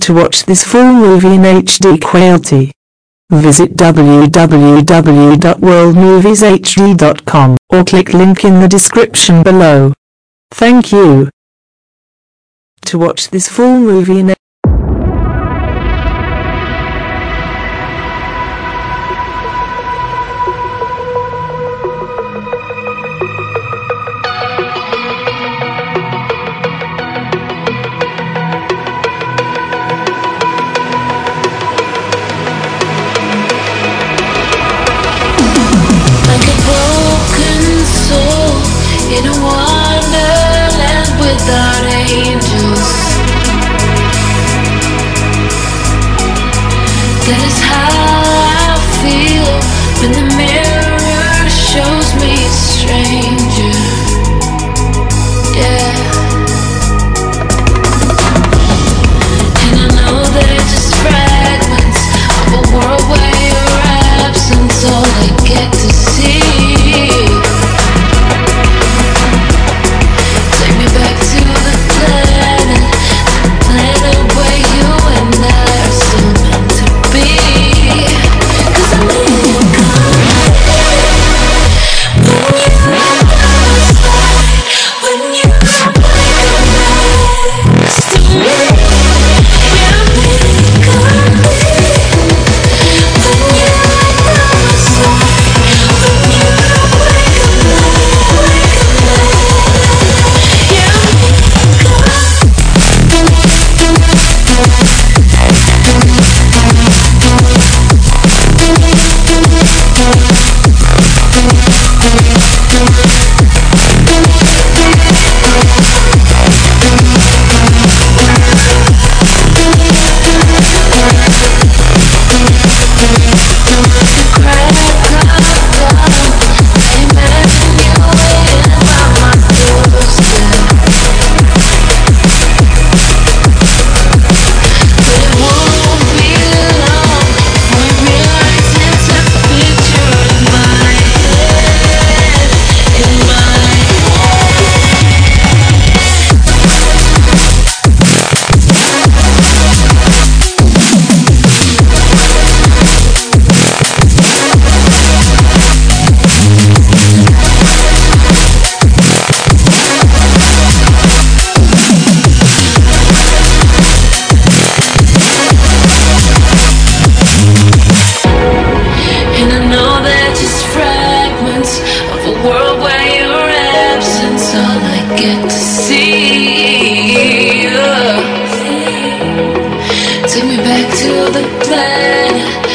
To watch this full movie in HD quality, visit www.worldmovieshd.com or click link in the description below. Thank you. To watch this full movie in without angels. That is how I feel when the a world where your absence all I get to see. Take me back to the place.